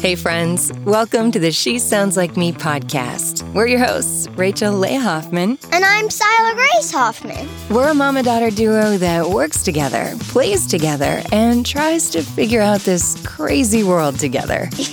Hey, friends, welcome to the She Sounds Like Me podcast. We're your hosts, Rachel Leigh Hoffman. And I'm Sila Grace Hoffman. We're a mom and daughter duo that works together, plays together, and tries to figure out this crazy world together.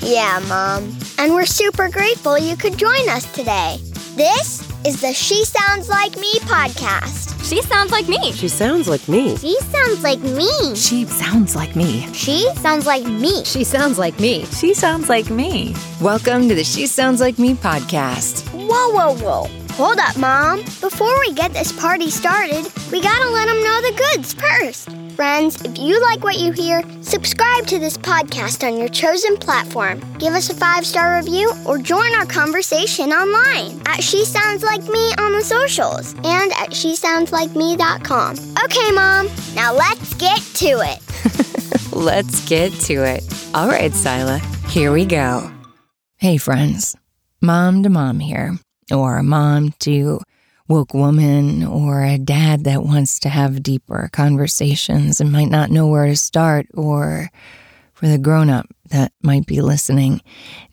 yeah, Mom. And we're super grateful you could join us today. This is the She Sounds Like Me podcast. She sounds like me. She sounds like me. She sounds like me. She sounds like me. She sounds like me. She sounds like me. She sounds like me. Welcome to the She Sounds Like Me podcast. Whoa, whoa, whoa. Hold up, Mom. Before we get this party started, we gotta let them know the goods first. Friends, if you like what you hear, subscribe to this podcast on your chosen platform. Give us a five star review or join our conversation online at She Sounds Like Me on the socials and at SheSoundsLikeMe.com. Okay, Mom, now let's get to it. Let's get to it. All right, Sila, here we go. Hey, friends, mom to mom here, or mom to woke woman, or a dad that wants to have deeper conversations and might not know where to start, or for the grown up that might be listening,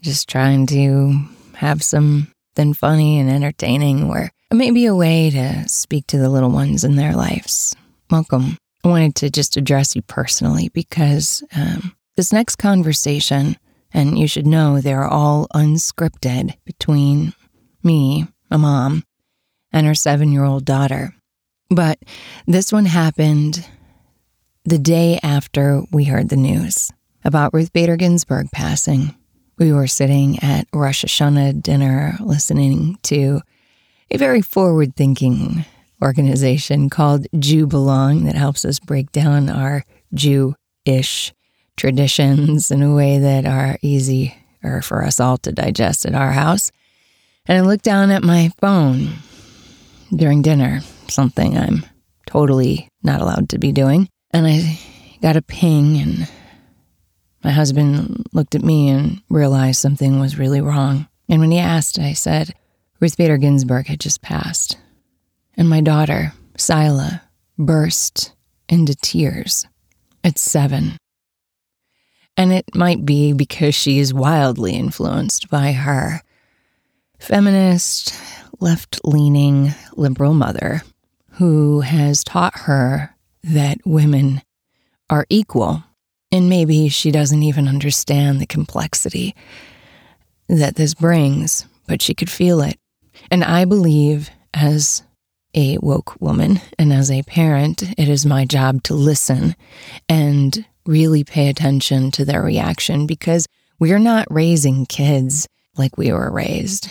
just trying to have something funny and entertaining, or maybe a way to speak to the little ones in their lives. Welcome. I wanted to just address you personally because um, this next conversation, and you should know they're all unscripted between me, a mom, and her seven year old daughter. But this one happened the day after we heard the news about Ruth Bader Ginsburg passing. We were sitting at Rosh Hashanah dinner listening to a very forward thinking organization called JewBelong that helps us break down our Jew ish traditions in a way that are easy or for us all to digest at our house. And I looked down at my phone during dinner, something I'm totally not allowed to be doing. And I got a ping, and my husband looked at me and realized something was really wrong. And when he asked, I said, Ruth Bader Ginsburg had just passed. And my daughter, Sila, burst into tears at seven. And it might be because she is wildly influenced by her feminist, left leaning liberal mother who has taught her that women are equal. And maybe she doesn't even understand the complexity that this brings, but she could feel it. And I believe, as a woke woman and as a parent, it is my job to listen and really pay attention to their reaction because we're not raising kids like we were raised.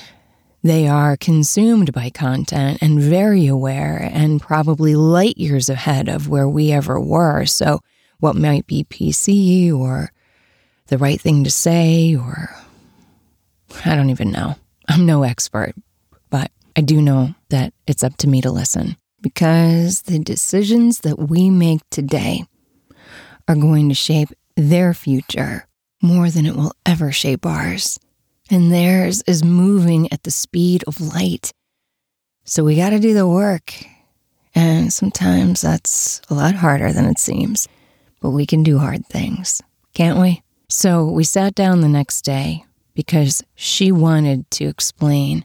They are consumed by content and very aware and probably light years ahead of where we ever were. So, what might be PC or the right thing to say, or I don't even know. I'm no expert, but I do know that it's up to me to listen because the decisions that we make today are going to shape their future more than it will ever shape ours and theirs is moving at the speed of light. So we got to do the work. And sometimes that's a lot harder than it seems, but we can do hard things, can't we? So we sat down the next day because she wanted to explain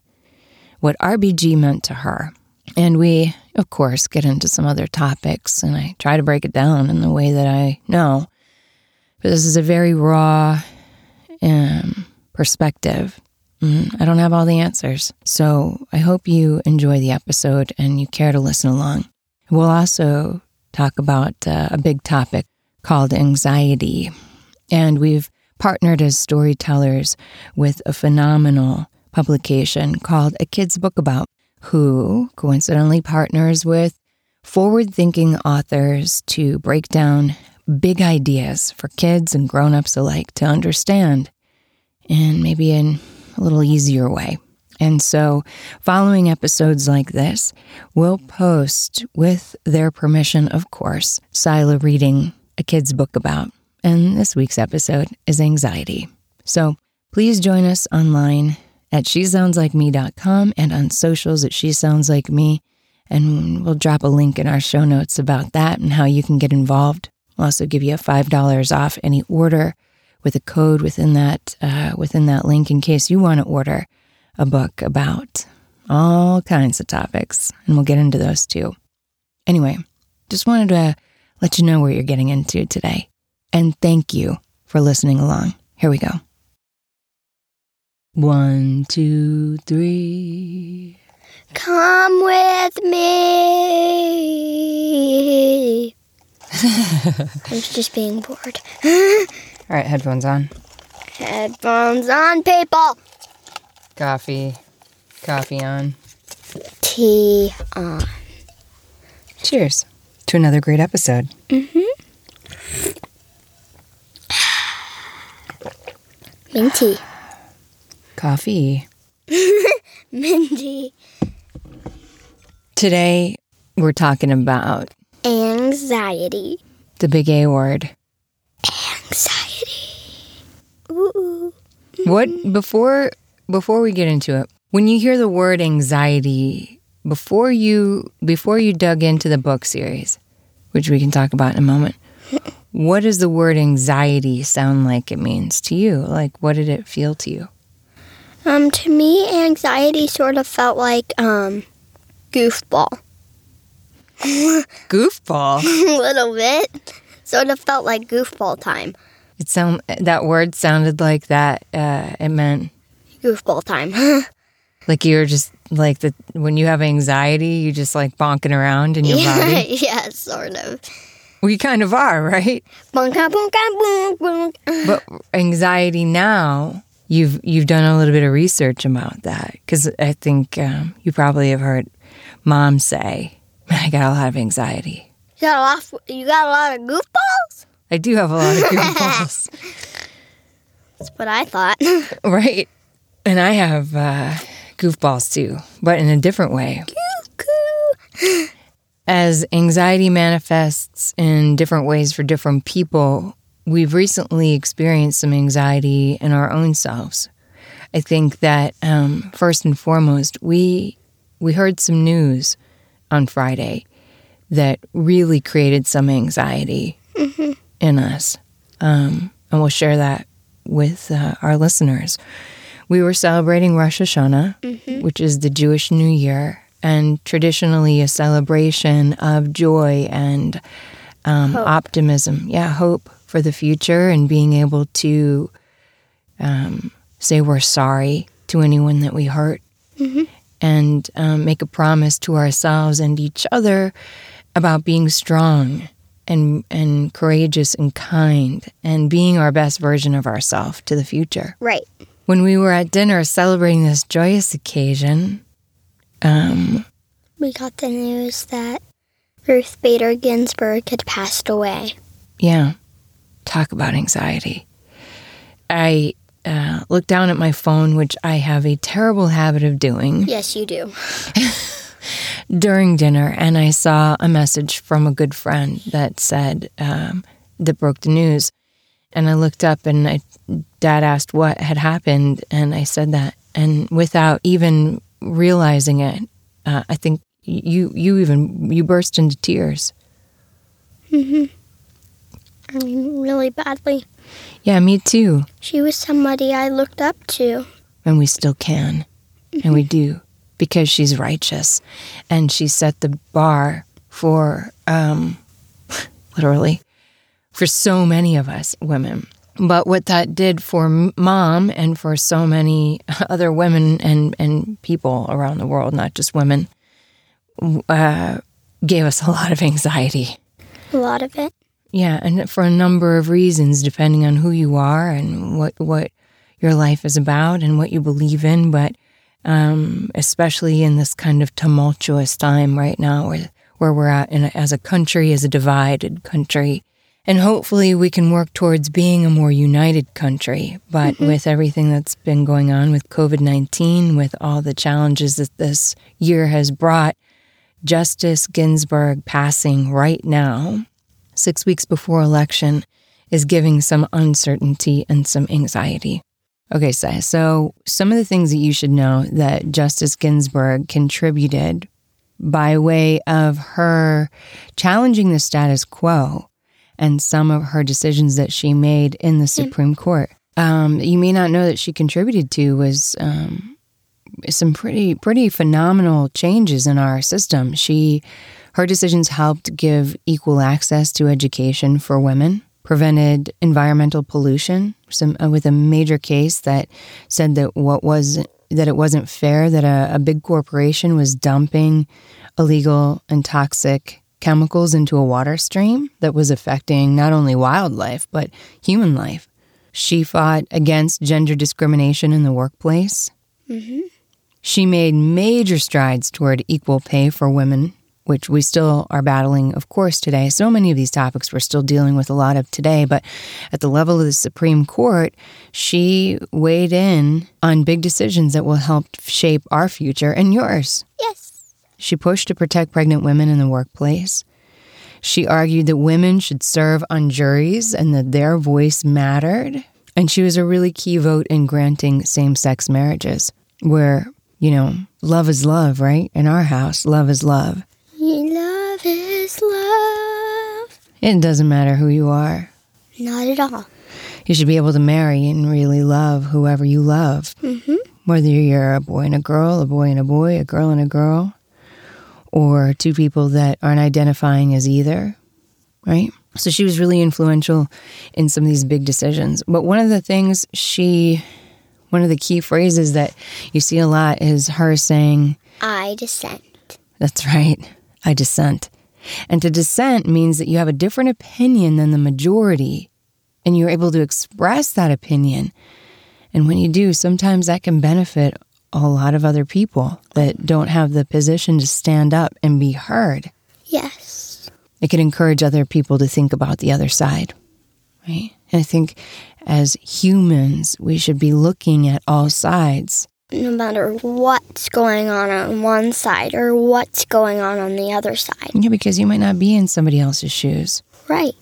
what RBG meant to her. And we, of course, get into some other topics, and I try to break it down in the way that I know. But this is a very raw, um, perspective. Mm, I don't have all the answers. So I hope you enjoy the episode and you care to listen along. We'll also talk about uh, a big topic called anxiety. And we've partnered as storytellers with a phenomenal publication called A Kid's Book About, who coincidentally partners with forward thinking authors to break down big ideas for kids and grown ups alike to understand and maybe in a little easier way. And so, following episodes like this, we'll post, with their permission, of course, Sila reading a kid's book about. And this week's episode is anxiety. So, please join us online at shesoundslikeme.com and on socials at she sounds like me. And we'll drop a link in our show notes about that and how you can get involved. We'll also give you a $5 off any order with a code within that uh, within that link in case you want to order a book about all kinds of topics, and we'll get into those too. Anyway, just wanted to let you know where you're getting into today, and thank you for listening along. Here we go. One, two, three. Come with me. I was just being bored. All right, headphones on. Headphones on, people. Coffee. Coffee on. Tea on. Cheers to another great episode. Mm-hmm. Minty. Coffee. Minty. Today, we're talking about Anxiety. the big A word. Anxiety. Ooh. What before before we get into it, when you hear the word anxiety, before you before you dug into the book series, which we can talk about in a moment, what does the word anxiety sound like it means to you? Like what did it feel to you? Um, to me, anxiety sort of felt like um, goofball. Goofball. A little bit. Sort of felt like goofball time. It sound that word sounded like that. Uh, it meant Goofball time. like you're just like the when you have anxiety, you just like bonking around in your body. yeah, sort of. We kind of are, right? Bunka, bunka, bunk, bunk. But anxiety now, you've you've done a little bit of research about that because I think um, you probably have heard mom say, "I got a lot of anxiety." You got a lot. Of, you got a lot of goofballs. I do have a lot of goofballs, That's what I thought. right? And I have uh, goofballs too, but in a different way. Cuckoo. As anxiety manifests in different ways for different people, we've recently experienced some anxiety in our own selves. I think that um, first and foremost, we we heard some news on Friday that really created some anxiety in us, um, and we'll share that with uh, our listeners. We were celebrating Rosh Hashanah, which is the Jewish New Year, and traditionally a celebration of joy and um, optimism. Yeah, hope for the future and being able to um, say we're sorry to anyone that we hurt and um, make a promise to ourselves and each other about being strong and and courageous and kind and being our best version of ourselves to the future Right. when we were at dinner celebrating this joyous occasion, um, We got the news that Ruth Bader Ginsburg had passed away. yeah, talk about anxiety. I uh, looked down at my phone, which I have a terrible habit of doing Yes, you do. during dinner, and I saw a message from a good friend that said, um, that broke the news. And I looked up and I, dad asked what had happened, and I said that. And without even realizing it, uh, I think you you even you burst into tears. Hmm. I mean, really badly. Yeah, me too. She was somebody I looked up to. And we still can. And we do. Because she's righteous. And she set the bar for, um, literally, for so many of us women. But what that did for mom and for so many other women and, and people around the world, not just women, uh, gave us a lot of anxiety. A lot of it. Yeah, and for a number of reasons, depending on who you are and what what your life is about and what you believe in. But um, especially in this kind of tumultuous time right now, where where we're at in a, as a country, as a divided country, and hopefully we can work towards being a more united country. But with everything that's been going on with COVID nineteen, with all the challenges that this year has brought, Justice Ginsburg passing right now six weeks before election is giving some uncertainty and some anxiety. Okay, so, so some of the things that you should know that Justice Ginsburg contributed by way of her challenging the status quo and some of her decisions that she made in the Supreme Court. Um, you may not know that she contributed to was um, some pretty pretty phenomenal changes in our system. She her decisions helped give equal access to education for women, prevented environmental pollution some, uh, with a major case that said that what was that it wasn't fair that a, a big corporation was dumping illegal and toxic chemicals into a water stream that was affecting not only wildlife but human life. She fought against gender discrimination in the workplace. Mm-hmm. She made major strides toward equal pay for women which we still are battling, of course, today. So many of these topics we're still dealing with a lot of today. But at the level of the Supreme Court, she weighed in on big decisions that will help shape our future and yours. Yes. She pushed to protect pregnant women in the workplace. She argued that women should serve on juries and that their voice mattered. And she was a really key vote in granting same sex marriages, where, you know, love is love, right? In our house, love is love. Love It doesn't matter who you are. Not at all. You should be able to marry and really love whoever you love. Mm-hmm. Whether you're a boy and a girl, a boy and a boy, a girl and a girl, or two people that aren't identifying as either, right? So she was really influential in some of these big decisions. But one of the things she, one of the key phrases that you see a lot is her saying, I dissent. That's right. I dissent. And to dissent means that you have a different opinion than the majority and you're able to express that opinion. And when you do, sometimes that can benefit a lot of other people that don't have the position to stand up and be heard. Yes. It can encourage other people to think about the other side, right? And I think as humans, we should be looking at all sides no matter what's going on on one side or what's going on on the other side. Yeah, because you might not be in somebody else's shoes. Right.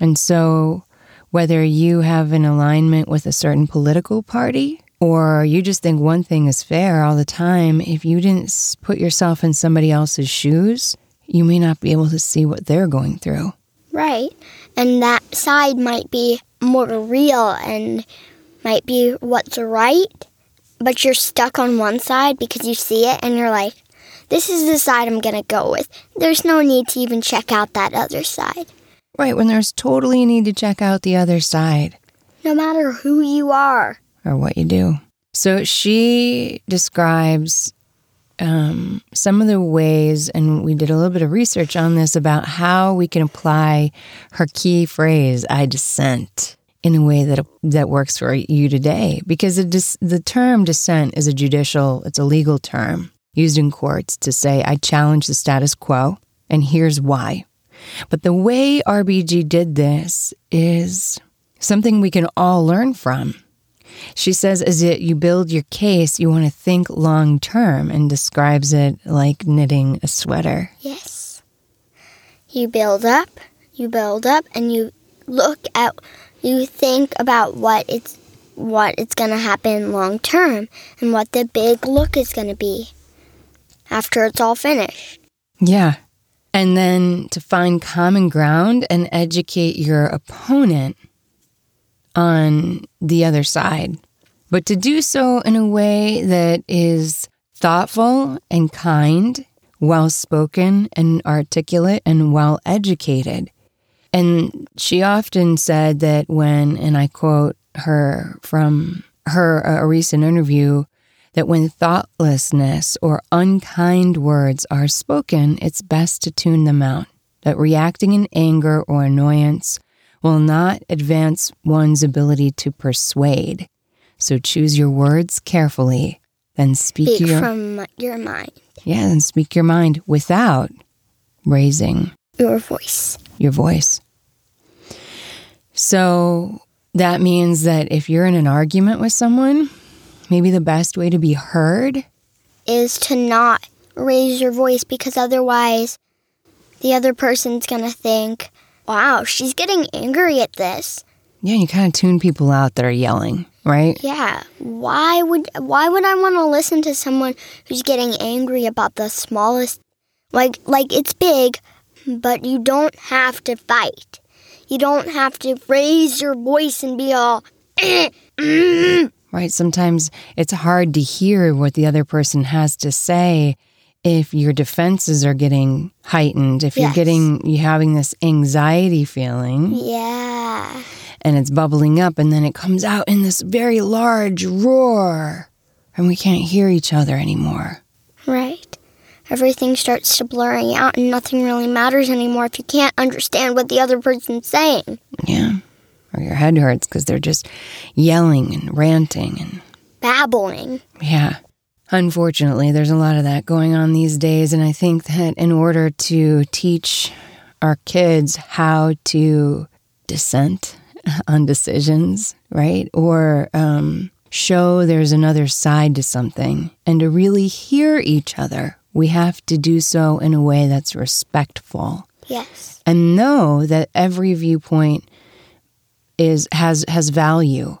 And so, whether you have an alignment with a certain political party or you just think one thing is fair all the time, if you didn't put yourself in somebody else's shoes, you may not be able to see what they're going through. Right. And that side might be more real and might be what's right but you're stuck on one side because you see it and you're like, this is the side I'm going to go with. There's no need to even check out that other side. Right, when there's totally a need to check out the other side. No matter who you are or what you do. So she describes um, some of the ways, and we did a little bit of research on this about how we can apply her key phrase, I dissent in a way that that works for you today because dis, the term dissent is a judicial it's a legal term used in courts to say I challenge the status quo and here's why. But the way RBG did this is something we can all learn from. She says as it, you build your case, you want to think long term and describes it like knitting a sweater. Yes. You build up, you build up and you look at you think about what it's what it's going to happen long term and what the big look is going to be after it's all finished. Yeah. And then to find common ground and educate your opponent on the other side. But to do so in a way that is thoughtful and kind, well spoken and articulate and well educated. And she often said that when, and I quote her from her a recent interview, that when thoughtlessness or unkind words are spoken, it's best to tune them out. That reacting in anger or annoyance will not advance one's ability to persuade. So choose your words carefully, then speak, speak your, from your mind. Yeah, then speak your mind without raising your voice. Your voice. So that means that if you're in an argument with someone, maybe the best way to be heard is to not raise your voice because otherwise the other person's going to think, wow, she's getting angry at this. Yeah, you kind of tune people out that are yelling, right? Yeah. Why would why would I want to listen to someone who's getting angry about the smallest like like it's big, but you don't have to fight. You don't have to raise your voice and be all, right? Sometimes it's hard to hear what the other person has to say if your defenses are getting heightened, if you're getting, you having this anxiety feeling yeah. and it's bubbling up and then it comes out in this very large roar and we can't hear each other anymore. Right. Everything starts to blurring out and nothing really matters anymore if you can't understand what the other person's saying. Yeah. Or your head hurts because they're just yelling and ranting and Babbling. Yeah. Unfortunately, there's a lot of that going on these days. And I think that in order to teach our kids how to dissent on decisions, right? Or um, show there's another side to something and to really hear each other, we have to do so in a way that's respectful. Yes. and know that every viewpoint is has has value.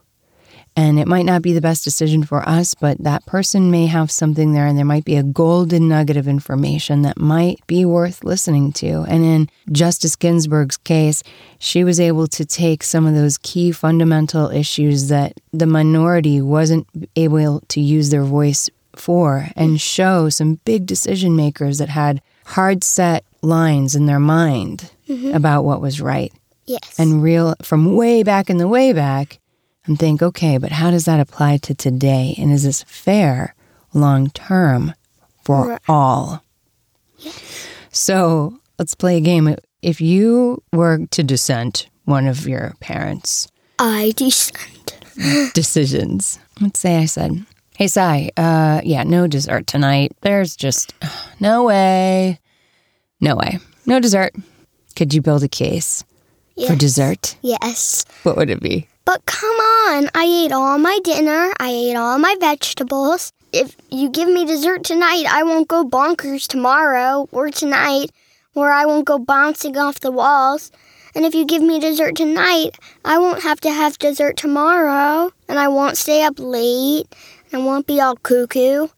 And it might not be the best decision for us but that person may have something there and there might be a golden nugget of information that might be worth listening to. And in Justice Ginsburg's case she was able to take some of those key fundamental issues that the minority wasn't able to use their voice for and show some big decision makers that had hard set lines in their mind mm-hmm. about what was right Yes. and real from way back in the way back and think, okay, but how does that apply to today? And is this fair long term for Right. all? So let's play a game. If you were to dissent one of your parents' I dissent. decisions, let's say I said, Hey, Sai, uh, yeah, no dessert tonight. There's just no way. No way. No dessert. Could you build a case for dessert? Yes. What would it be? But come on, I ate all my dinner. I ate all my vegetables. If you give me dessert tonight, I won't go bonkers tomorrow or tonight, or I won't go bouncing off the walls. And if you give me dessert tonight, I won't have to have dessert tomorrow, and I won't stay up late, and won't be all cuckoo.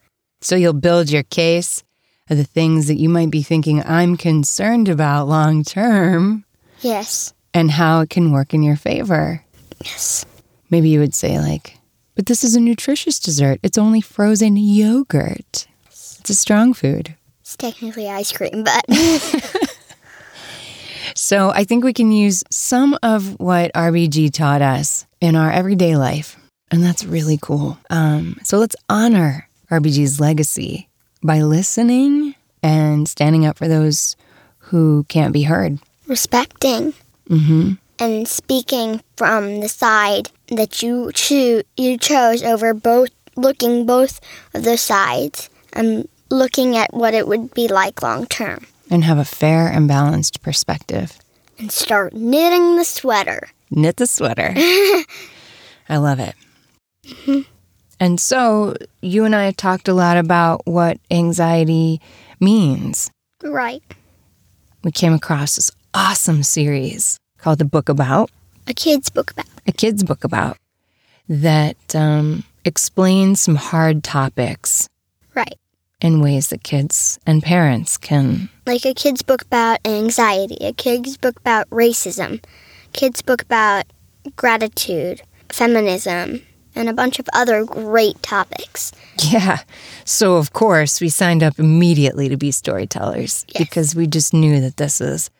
So you'll build your case of the things that you might be thinking I'm concerned about long term Yes. and how it can work in your favor. Yes. Maybe you would say, like, but this is a nutritious dessert. It's only frozen yogurt. It's a strong food. It's technically ice cream, but So I think we can use some of what RBG taught us in our everyday life. And that's really cool. Um, so let's honor RBG's legacy by listening and standing up for those who can't be heard. respecting hmm and speaking from the side that you choo- you chose over both looking both of the sides and looking at what it would be like long term And have a fair and balanced perspective. and start knitting the sweater. Knit the sweater. I love it. And so you and I have talked a lot about what anxiety means. Right. We came across this awesome series called The Book About, A kid's book about. a kid's book about, that um, explains some hard topics Right. in ways that kids and parents can. Like a kid's book about anxiety, a kid's book about racism, kid's book about gratitude, feminism, and a bunch of other great topics. Yeah. So, of course, we signed up immediately to be storytellers Yes. because we just knew that this is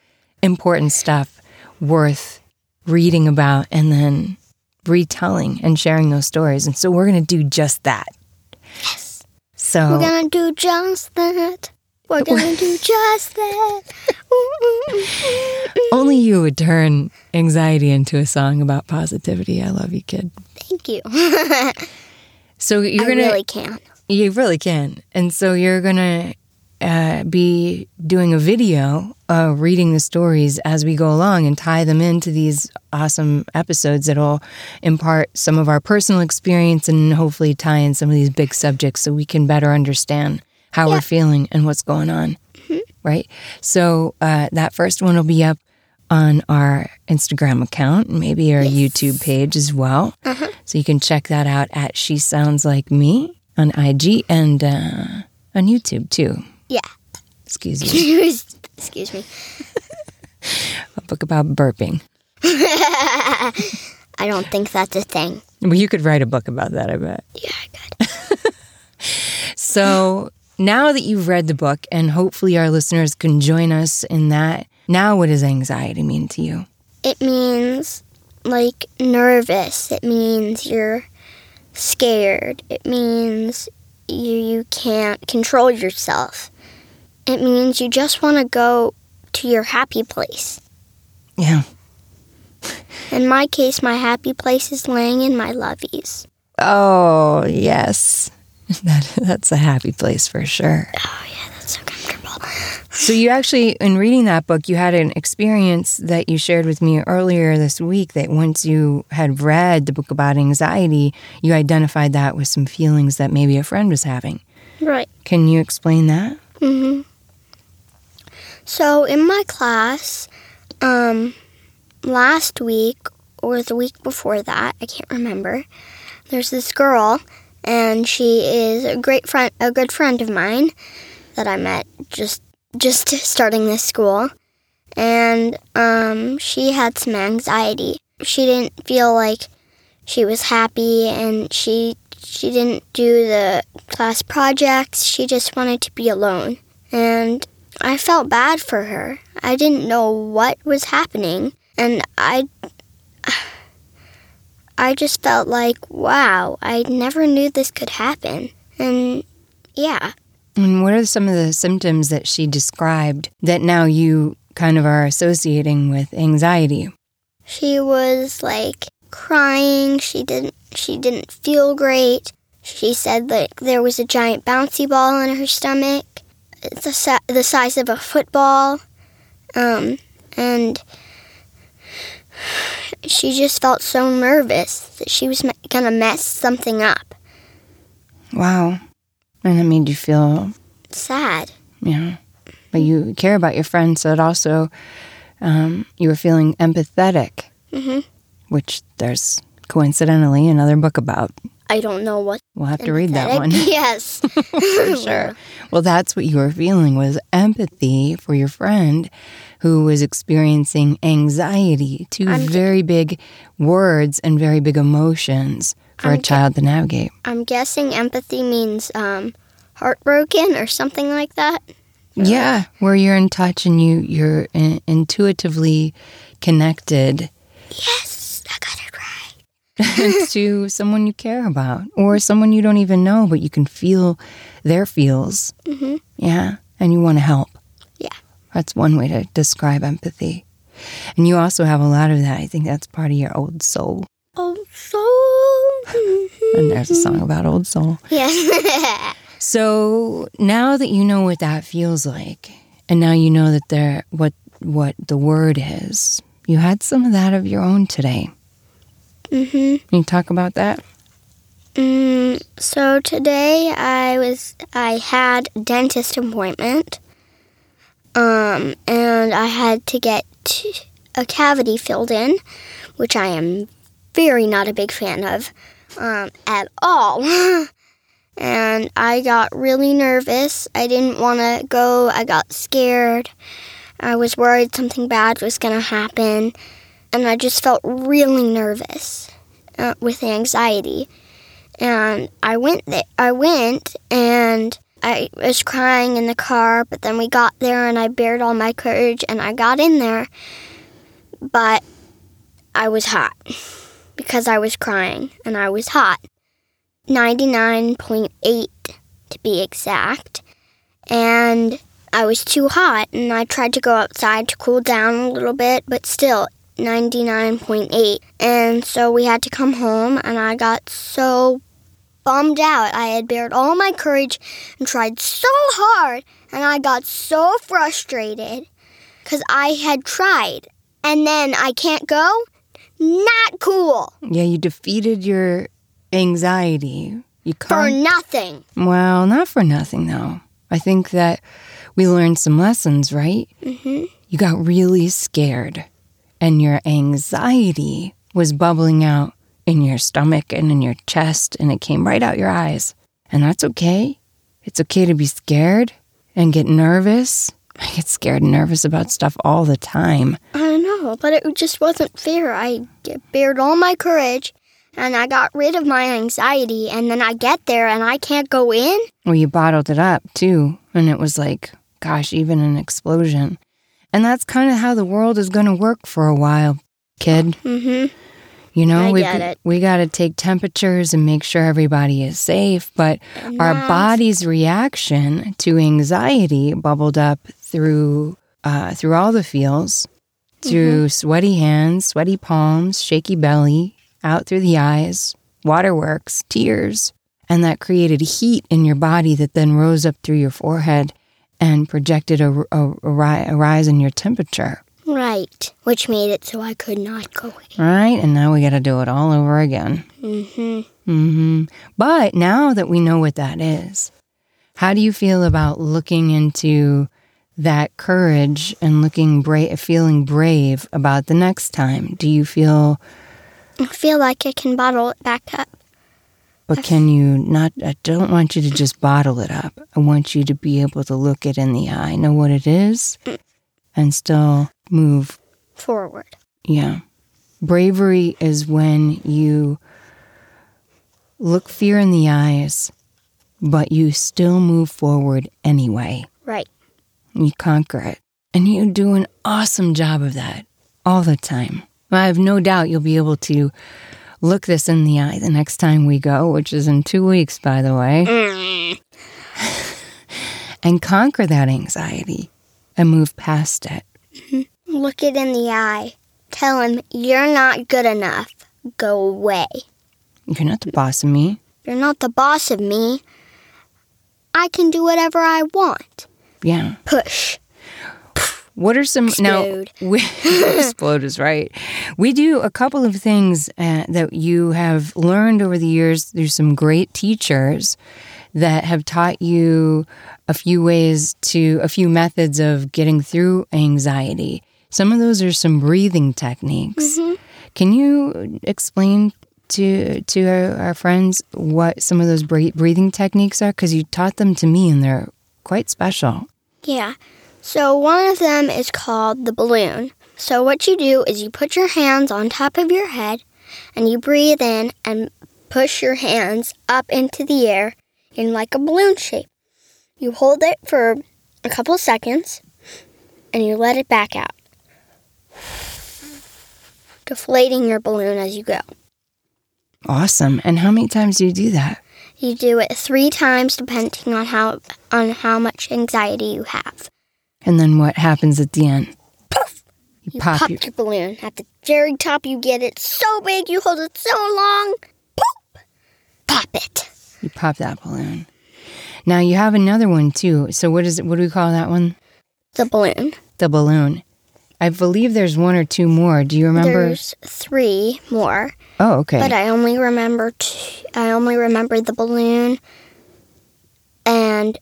important stuff worth reading about and then retelling and sharing those stories. And so, we're going to do just that. Yes. So, We're gonna do just that. We're gonna do just that. only you would turn anxiety into a song about positivity. I love you, kid. Thank you. So, you're I to. really can. You really can. And so you're to uh, be doing a video uh, reading the stories as we go along and tie them into these awesome episodes that'll impart some of our personal experience and hopefully tie in some of these big subjects so we can better understand how we're feeling and what's going on. Right? So uh, that first one will be up on our Instagram account, maybe our YouTube page as well. So you can check that out at She Sounds Like Me on IG and uh, on YouTube too. Yeah. Excuse me. Excuse me. A book about burping. I don't think that's a thing. Well, you could write a book about that, I bet. Yeah, I could. So now that you've read the book, and hopefully our listeners can join us in that, now what does anxiety mean to you? It means like nervous. It means you're scared. It means you you can't control yourself. It means you just want to go to your happy place. Yeah. In my case, my happy place is laying in my lovies. Oh, yes. That, that's a happy place for sure. Oh yeah, so you actually, in reading that book, you had an experience that you shared with me earlier this week that once you had read the book about anxiety, you identified that with some feelings that maybe a friend was having. Right. Can you explain that? hmm So in my class, um, last week or the week before that, I can't remember. There's this girl, and she is a great friend, a good friend of mine that I met just just starting this school, and um, she had some anxiety. She didn't feel like she was happy, and she she didn't do the class projects. She just wanted to be alone. And I felt bad for her. I didn't know what was happening. And I I just felt like, wow, I never knew this could happen. And yeah, And what are some of the symptoms that she described that now you kind of are associating with anxiety? she was like crying. She didn't she didn't feel great. She said like there was a giant bouncy ball in her stomach, the, si- the size of a football. Um, and she just felt so nervous that she was going to mess something up. Wow. And it made you feel, Sad. Yeah. but you care about your friend, so it also, um, you were feeling empathetic, hmm which there's coincidentally another book about. I don't know what. We'll have to read that one. Yes. for sure. Well, that's what you were feeling was empathy for your friend who was experiencing anxiety, 2 I'm- very big words and very big emotions for a I'm- child to navigate. I'm guessing empathy means um, heartbroken or something like that. Yeah, where you're in touch and you you're in, intuitively connected Yes, I got it right. to someone you care about or someone you don't even know, but you can feel their feels. Mhm. Yeah, and you want to help. Yeah. That's one way to describe empathy. And you also have a lot of that. I think that's part of your old soul. Oh, so. And there's a song about old soul. Yes. So now that you know what that feels like, and now you know that there what what the word is, you had some of that of your own today. mhm. Can you talk about that? Mm, so today I was I had a dentist appointment. Um, and I had to get t- a cavity filled in, which I am very not a big fan of um, at all. and I got really nervous. I didn't want to go. I got scared. I was worried something bad was going to happen. And I just felt really nervous uh, with anxiety and I went there. I went and I was crying in the car, but then we got there and I bared all my courage and I got in there, but I was hot because I was crying and I was hot. 99.8 to be exact. And I was too hot and I tried to go outside to cool down a little bit, but still 99.8. And so we had to come home, and I got so bummed out. I had bared all my courage and tried so hard, and I got so frustrated because I had tried. And then I can't go? Not cool. Yeah, you defeated your anxiety. You For nothing. Well, not for nothing though. I think that we learned some lessons, right? hmm You got really scared, and your anxiety was bubbling out in your stomach and in your chest, and it came right out your eyes. And that's okay. It's okay to be scared and get nervous. I get scared and nervous about stuff all the time. But it just wasn't fair. I bared all my courage and I got rid of my anxiety, and then I get there and I can't go in. Well, you bottled it up too. And it was like, gosh, even an explosion. And that's kind of how the world is going to work for a while, kid. Mm-hmm. You know, we we got to take temperatures and make sure everybody is safe. But our body's reaction to anxiety bubbled up through uh, through all the feels, through sweaty hands, sweaty palms, shaky belly, out through the eyes, waterworks, tears, and that created heat in your body that then rose up through your forehead and projected a, a, a, ri- a rise in your temperature. Right. Which made it so I could not go in. Right? And now we got to do it all over again. Mm-hmm. Mm hmm But now that we know what that is, how do you feel about looking into that courage and looking brave, feeling brave about the next time? Do you feel, I feel like I can bottle it back up. but can you not? I don't want you to just bottle it up. I want you to be able to look it in the eye, know what it is, mm. and still move Forward. Yeah. Bravery is when you look fear in the eyes, but you still move forward anyway. Right. You conquer it. And you do an awesome job of that all the time. I have no doubt you'll be able to look this in the eye the next time we go, which is in two weeks, by the way, and conquer that anxiety and move past it. Mm-hmm. Look it in the eye. Tell him you're not good enough. Go away. You're not the boss of me. You're not the boss of me. I can do whatever I want. Yeah. Push. What are some Explode. now? We, explode is right. We do a couple of things uh, that you have learned over the years. There's some great teachers that have taught you a few ways to a few methods of getting through anxiety. Some of those are some breathing techniques. Can you explain to to our, our friends what some of those breathing techniques are? Because you taught them to me, and they're quite special. Yeah. So one of them is called the balloon. So what you do is you put your hands on top of your head and you breathe in and push your hands up into the air in like a balloon shape. You hold it for a couple seconds and you let it back out. Deflating your balloon as you go. Awesome. And how many times do you do that? You do it 3 times depending on how on how much anxiety you have. And then what happens at the end? You, You pop, pop, your, your balloon. At the very top, you get it so big, you hold it so long. Pop! Pop it. you pop that balloon. Now you have another one too. So what is it? What do we call that one? The balloon. The balloon. I believe there's one or two more. Do you remember? There's three more, oh, okay. but I only remember t- I only remember the balloon and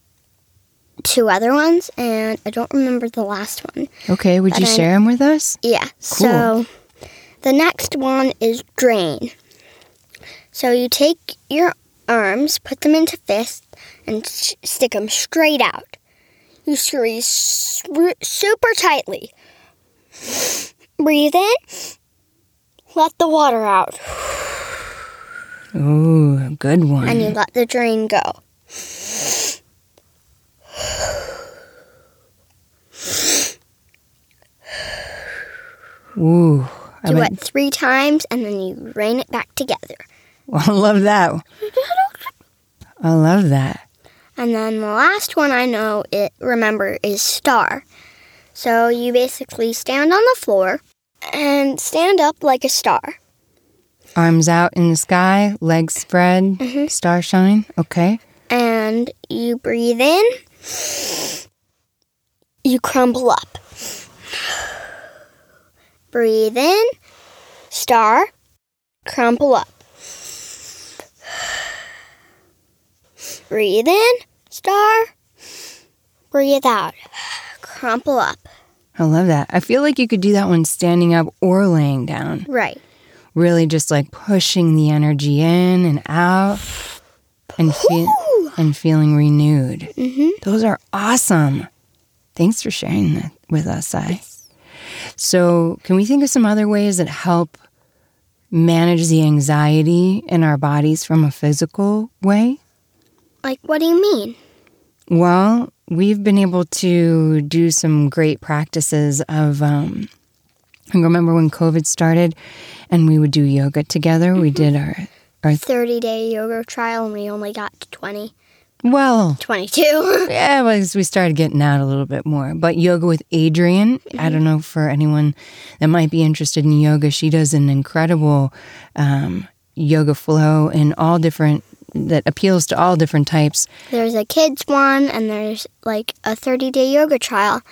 two other ones, and I don't remember the last one. okay. Would but you I- share them with us? Yeah. Cool. So the next one is drain. So you take your arms, put them into fists, and s- stick them straight out. You squeeze super tightly. Breathe in. Let the water out, Ooh, good one. and you let the drain go. Ooh, I, Do bet- it three times, and then you rein it back together. I love that. I love that. And then the last one I know it remember is star. So you basically stand on the floor and stand up like a star. Arms out in the sky, legs spread, Mm-hmm. star shine. Okay. And you breathe in. You crumble up. Breathe in. Star. Crumple up. Breathe in. Star. Breathe out. Crumple up. I love that. I feel like you could do that one standing up or laying down. Right. really just like pushing the energy in and out and feel and feeling renewed. Mm-hmm. Those are awesome. Thanks for sharing that with us, I. So, can we think of some other ways that help manage the anxiety in our bodies from a physical way? Like, what do you mean? Well, we've been able to do some great practices of. Um, I remember when COVID started, and we would do yoga together. We did our our 30 day yoga trial, and we only got to 20. well, 22. Yeah, well, we started getting out a little bit more. But yoga with Adriene, I don't know for anyone that might be interested in yoga, she does an incredible um, yoga flow in all different that appeals to all different types. there's a kids one, and there's like a 30 day yoga trial,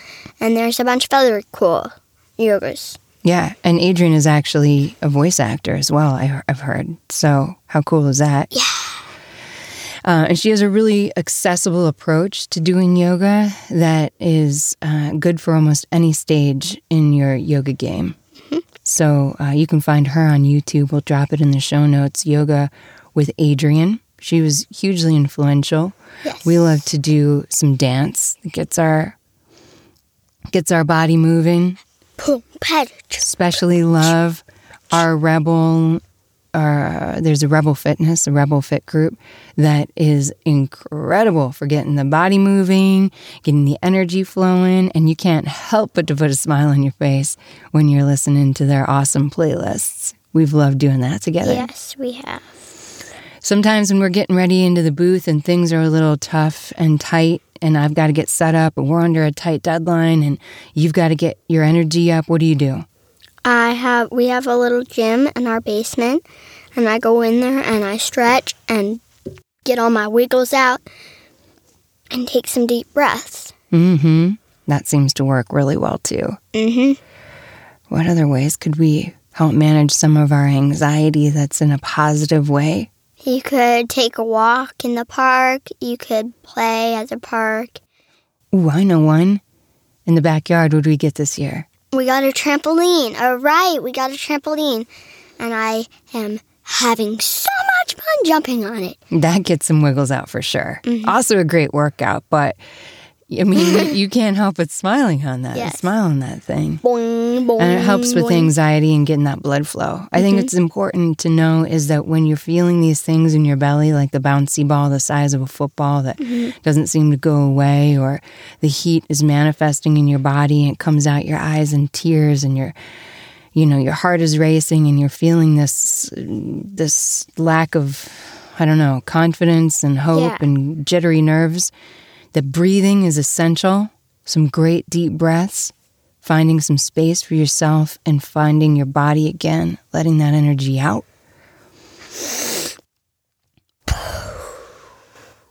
and there's a bunch of other cool yogas. Yeah, and Adriene is actually a voice actor as well. I, I've heard. So how cool is that? Yeah. Uh, and she has a really accessible approach to doing yoga that is uh, good for almost any stage in your yoga game. So uh, you can find her on YouTube. We'll drop it in the show notes. Yoga with Adriene. She was hugely influential. Yes. We love to do some dance. It gets our gets our body moving especially love our rebel uh, there's a rebel fitness a rebel fit group that is incredible for getting the body moving getting the energy flowing and you can't help but to put a smile on your face when you're listening to their awesome playlists we've loved doing that together Yes, we have. Sometimes when we're getting ready into the booth and things are a little tough and tight and I've got to get set up and we're under a tight deadline and you've got to get your energy up, what do you do? I have we have a little gym in our basement and I go in there and I stretch and get all my wiggles out and take some deep breaths. Mm-hmm. That seems to work really well too. Mhm. What other ways could we help manage some of our anxiety that's in a positive way? You could take a walk in the park, you could play at the park. Ooh, I know one. In the backyard, what do we get this year? We got a trampoline. All right, we got a trampoline. And I am having so much fun jumping on it. That gets some wiggles out for sure. Mm-hmm. Also a great workout, but I mean, you can't help but smiling on that. Yes. Smile on that thing. Boing, boing, and it helps with boing. anxiety and getting that blood flow. I think mm-hmm. it's important to know is that when you're feeling these things in your belly, like the bouncy ball the size of a football that mm-hmm. doesn't seem to go away, or the heat is manifesting in your body and it comes out your eyes in tears, and your, you know, your heart is racing, and you're feeling this, this lack of, I don't know, confidence and hope Yeah. and jittery nerves. That breathing is essential. Some great deep breaths finding some space for yourself and finding your body again, letting that energy out.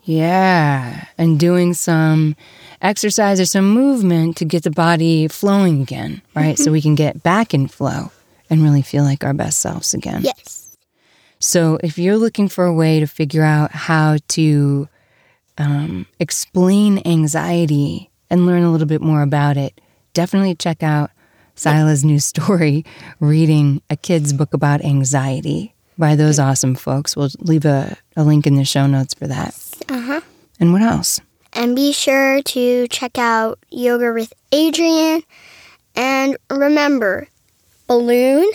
Yeah, and doing some exercise or some movement to get the body flowing again, right? So we can get back in flow and really feel like our best selves again. Yes. So, if you're looking for a way to figure out how to um, explain anxiety and learn a little bit more about it, definitely check out Sila's new story, Reading a Kid's Book About Anxiety by those awesome folks. We'll leave a, a link in the show notes for that. Uh huh. And what else? And be sure to check out Yoga with Adriene. And remember, balloon,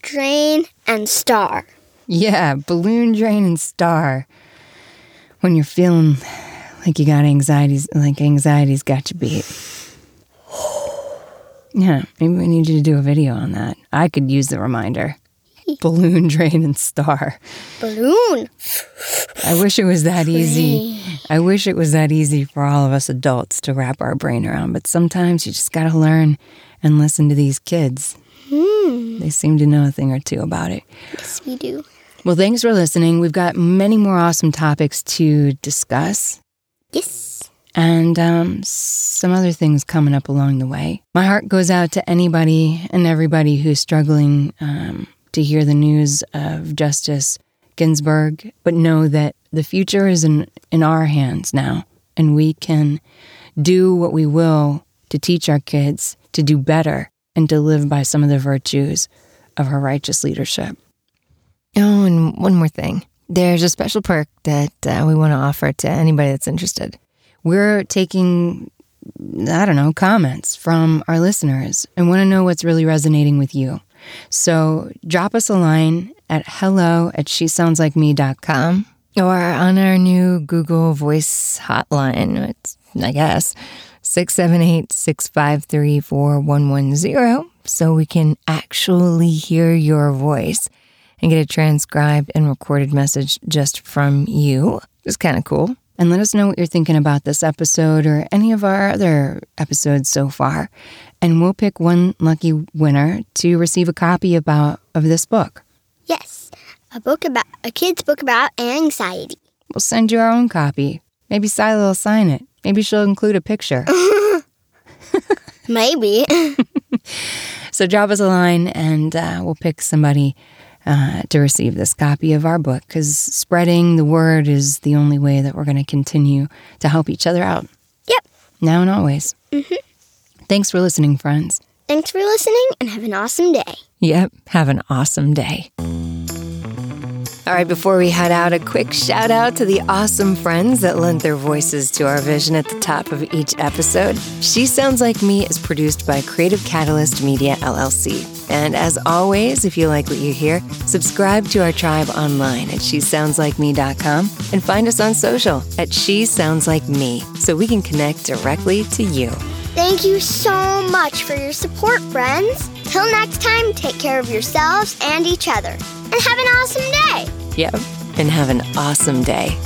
drain, and star. Yeah, balloon drain and star. When you're feeling like you got anxieties, like anxiety's got you beat. Yeah, maybe we need you to do a video on that. I could use the reminder. Balloon drain and star. Balloon. I wish it was that easy. I wish it was that easy for all of us adults to wrap our brain around, but sometimes you just got to learn and listen to these kids. Hmm. They seem to know a thing or two about it. Yes, we do. Well, thanks for listening. We've got many more awesome topics to discuss Yes. and um, some other things coming up along the way. My heart goes out to anybody and everybody who's struggling um, to hear the news of Justice Ginsburg, but know that the future is in, in our hands now, and we can do what we will to teach our kids to do better and to live by some of the virtues of her righteous leadership. Oh, and one more thing. There's a special perk that uh, we want to offer to anybody that's interested. We're taking I don't know, comments from our listeners and want to know what's really resonating with you. So drop us a line at hello at she sounds like me.com or on our new Google Voice hotline. It's, I guess, 678 653 4110 so we can actually hear your voice and get a transcribed and recorded message just from you. It's kind of cool. And let us know what you're thinking about this episode or any of our other episodes so far. And we'll pick one lucky winner to receive a copy about of this book. Yes, a book about a kid's book about anxiety. We'll send you our own copy. Maybe Sila will sign it. Maybe she'll include a picture. Maybe. so drop us a line and uh, we'll pick somebody uh, to receive this copy of our book because spreading the word is the only way that we're going to continue to help each other out. Yep. Now and always. Mm-hmm. Thanks for listening, friends. Thanks for listening and have an awesome day. Yep. Have an awesome day. All right, before we head out, a quick shout out to the awesome friends that lent their voices to our vision at the top of each episode. She Sounds Like Me is produced by Creative Catalyst Media LLC. And as always, if you like what you hear, subscribe to our tribe online at shesoundslikeme.com and find us on social at She Sounds Like Me so we can connect directly to you. Thank you so much for your support, friends. Till next time, take care of yourselves and each other. And have an awesome day. Yep, and have an awesome day.